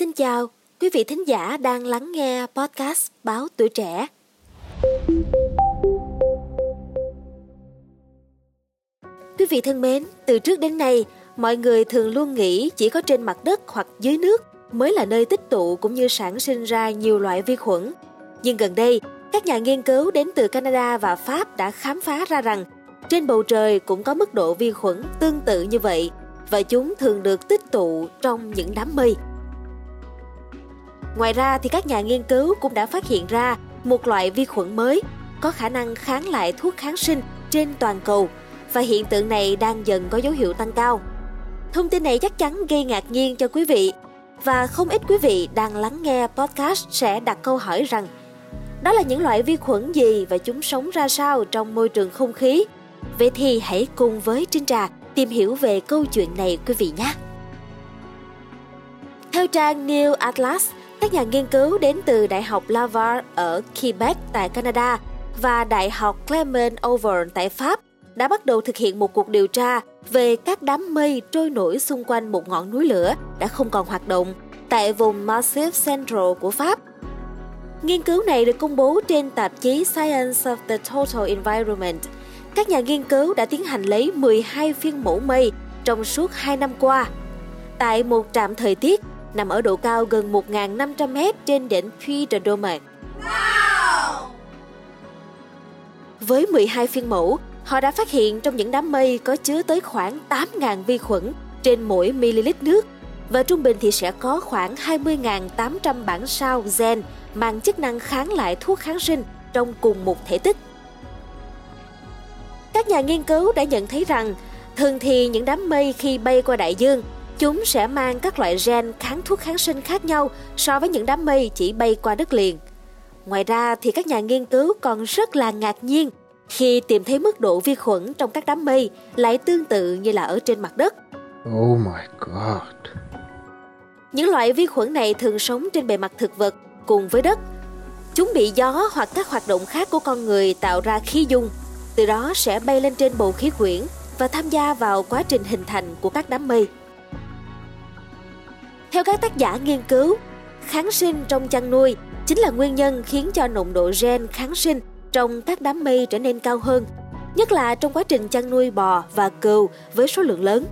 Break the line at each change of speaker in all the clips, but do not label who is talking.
Xin chào, quý vị thính giả đang lắng nghe podcast Báo Tuổi Trẻ. Quý vị thân mến, từ trước đến nay, mọi người thường luôn nghĩ chỉ có trên mặt đất hoặc dưới nước mới là nơi tích tụ cũng như sản sinh ra nhiều loại vi khuẩn. Nhưng gần đây, các nhà nghiên cứu đến từ Canada và Pháp đã khám phá ra rằng trên bầu trời cũng có mức độ vi khuẩn tương tự như vậy và chúng thường được tích tụ trong những đám mây. Ngoài ra thì các nhà nghiên cứu cũng đã phát hiện ra một loại vi khuẩn mới có khả năng kháng lại thuốc kháng sinh trên toàn cầu và hiện tượng này đang dần có dấu hiệu tăng cao. Thông tin này chắc chắn gây ngạc nhiên cho quý vị và không ít quý vị đang lắng nghe podcast sẽ đặt câu hỏi rằng đó là những loại vi khuẩn gì và chúng sống ra sao trong môi trường không khí. Vậy thì hãy cùng với Trinh Trà tìm hiểu về câu chuyện này quý vị nhé. Theo trang New Atlas, các nhà nghiên cứu đến từ Đại học Laval ở Quebec tại Canada và Đại học Clement Auvergne tại Pháp đã bắt đầu thực hiện một cuộc điều tra về các đám mây trôi nổi xung quanh một ngọn núi lửa đã không còn hoạt động tại vùng Massif Central của Pháp. Nghiên cứu này được công bố trên tạp chí Science of the Total Environment. Các nhà nghiên cứu đã tiến hành lấy 12 phiên mẫu mây trong suốt 2 năm qua. Tại một trạm thời tiết nằm ở độ cao gần 1.500 mét trên đỉnh Puy de Dôme. Wow! Với 12 phiên mẫu, họ đã phát hiện trong những đám mây có chứa tới khoảng 8.000 vi khuẩn trên mỗi ml nước và trung bình thì sẽ có khoảng 20.800 bản sao gen mang chức năng kháng lại thuốc kháng sinh trong cùng một thể tích. Các nhà nghiên cứu đã nhận thấy rằng thường thì những đám mây khi bay qua đại dương Chúng sẽ mang các loại gen kháng thuốc kháng sinh khác nhau so với những đám mây chỉ bay qua đất liền. Ngoài ra thì các nhà nghiên cứu còn rất là ngạc nhiên khi tìm thấy mức độ vi khuẩn trong các đám mây lại tương tự như là ở trên mặt đất.
Oh my god.
Những loại vi khuẩn này thường sống trên bề mặt thực vật cùng với đất. Chúng bị gió hoặc các hoạt động khác của con người tạo ra khí dung, từ đó sẽ bay lên trên bầu khí quyển và tham gia vào quá trình hình thành của các đám mây. Theo các tác giả nghiên cứu, kháng sinh trong chăn nuôi chính là nguyên nhân khiến cho nồng độ gen kháng sinh trong các đám mây trở nên cao hơn, nhất là trong quá trình chăn nuôi bò và cừu với số lượng lớn.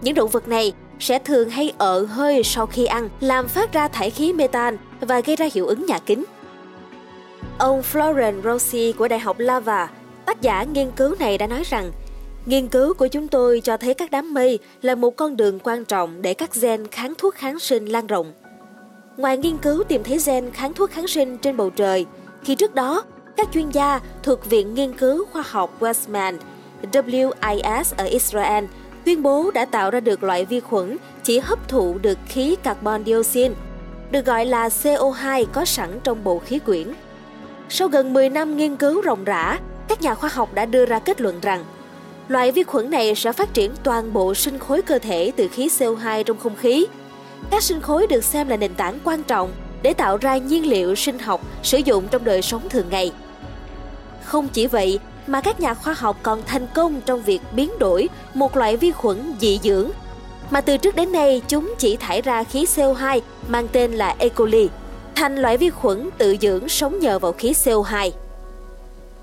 Những động vật này sẽ thường hay ợ hơi sau khi ăn, làm phát ra thải khí metan và gây ra hiệu ứng nhà kính. Ông Florent Rossi của Đại học Lava, tác giả nghiên cứu này đã nói rằng Nghiên cứu của chúng tôi cho thấy các đám mây là một con đường quan trọng để các gen kháng thuốc kháng sinh lan rộng. Ngoài nghiên cứu tìm thấy gen kháng thuốc kháng sinh trên bầu trời, khi trước đó, các chuyên gia thuộc Viện Nghiên cứu Khoa học Westman, WIS ở Israel, tuyên bố đã tạo ra được loại vi khuẩn chỉ hấp thụ được khí carbon dioxide, được gọi là CO2 có sẵn trong bộ khí quyển. Sau gần 10 năm nghiên cứu rộng rã, các nhà khoa học đã đưa ra kết luận rằng Loại vi khuẩn này sẽ phát triển toàn bộ sinh khối cơ thể từ khí CO2 trong không khí. Các sinh khối được xem là nền tảng quan trọng để tạo ra nhiên liệu sinh học sử dụng trong đời sống thường ngày. Không chỉ vậy, mà các nhà khoa học còn thành công trong việc biến đổi một loại vi khuẩn dị dưỡng mà từ trước đến nay chúng chỉ thải ra khí CO2 mang tên là E. coli, thành loại vi khuẩn tự dưỡng sống nhờ vào khí CO2.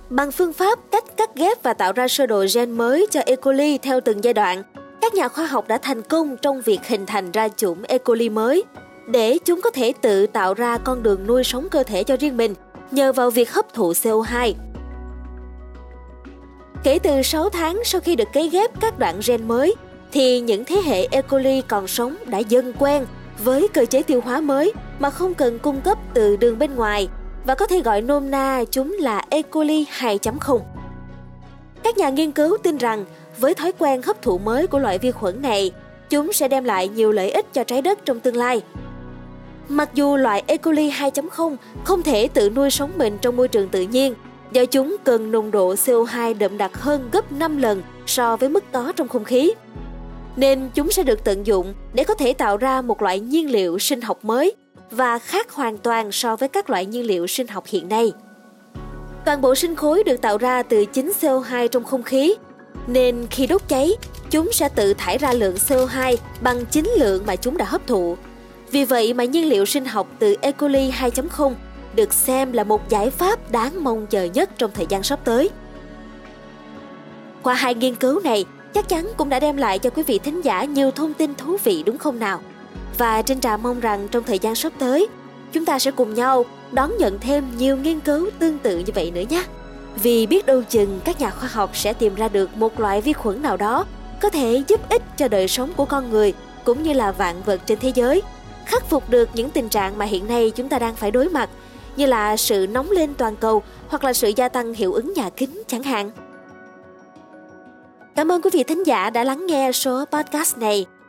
Bằng phương pháp cách cắt ghép và tạo ra sơ đồ gen mới cho E. coli theo từng giai đoạn, các nhà khoa học đã thành công trong việc hình thành ra chủng E. coli mới để chúng có thể tự tạo ra con đường nuôi sống cơ thể cho riêng mình nhờ vào việc hấp thụ CO2. Kể từ 6 tháng sau khi được cấy ghép các đoạn gen mới, thì những thế hệ E. coli còn sống đã dần quen với cơ chế tiêu hóa mới mà không cần cung cấp từ đường bên ngoài và có thể gọi nôm na chúng là E. coli 2.0. Các nhà nghiên cứu tin rằng với thói quen hấp thụ mới của loại vi khuẩn này, chúng sẽ đem lại nhiều lợi ích cho trái đất trong tương lai. Mặc dù loại E. coli 2.0 không thể tự nuôi sống mình trong môi trường tự nhiên, do chúng cần nồng độ CO2 đậm đặc hơn gấp 5 lần so với mức có trong không khí. Nên chúng sẽ được tận dụng để có thể tạo ra một loại nhiên liệu sinh học mới và khác hoàn toàn so với các loại nhiên liệu sinh học hiện nay. Toàn bộ sinh khối được tạo ra từ chính CO2 trong không khí Nên khi đốt cháy, chúng sẽ tự thải ra lượng CO2 bằng chính lượng mà chúng đã hấp thụ. Vì vậy mà nhiên liệu sinh học từ E. coli 2.0 được xem là một giải pháp đáng mong chờ nhất trong thời gian sắp tới. Qua hai nghiên cứu này, chắc chắn cũng đã đem lại cho quý vị thính giả nhiều thông tin thú vị đúng không nào? Và trên Trà mong rằng trong thời gian sắp tới, chúng ta sẽ cùng nhau đón nhận thêm nhiều nghiên cứu tương tự như vậy nữa nhé. Vì biết đâu chừng các nhà khoa học sẽ tìm ra được một loại vi khuẩn nào đó có thể giúp ích cho đời sống của con người cũng như là vạn vật trên thế giới, khắc phục được những tình trạng mà hiện nay chúng ta đang phải đối mặt như là sự nóng lên toàn cầu hoặc là sự gia tăng hiệu ứng nhà kính chẳng hạn. Cảm ơn quý vị thính giả đã lắng nghe số podcast này.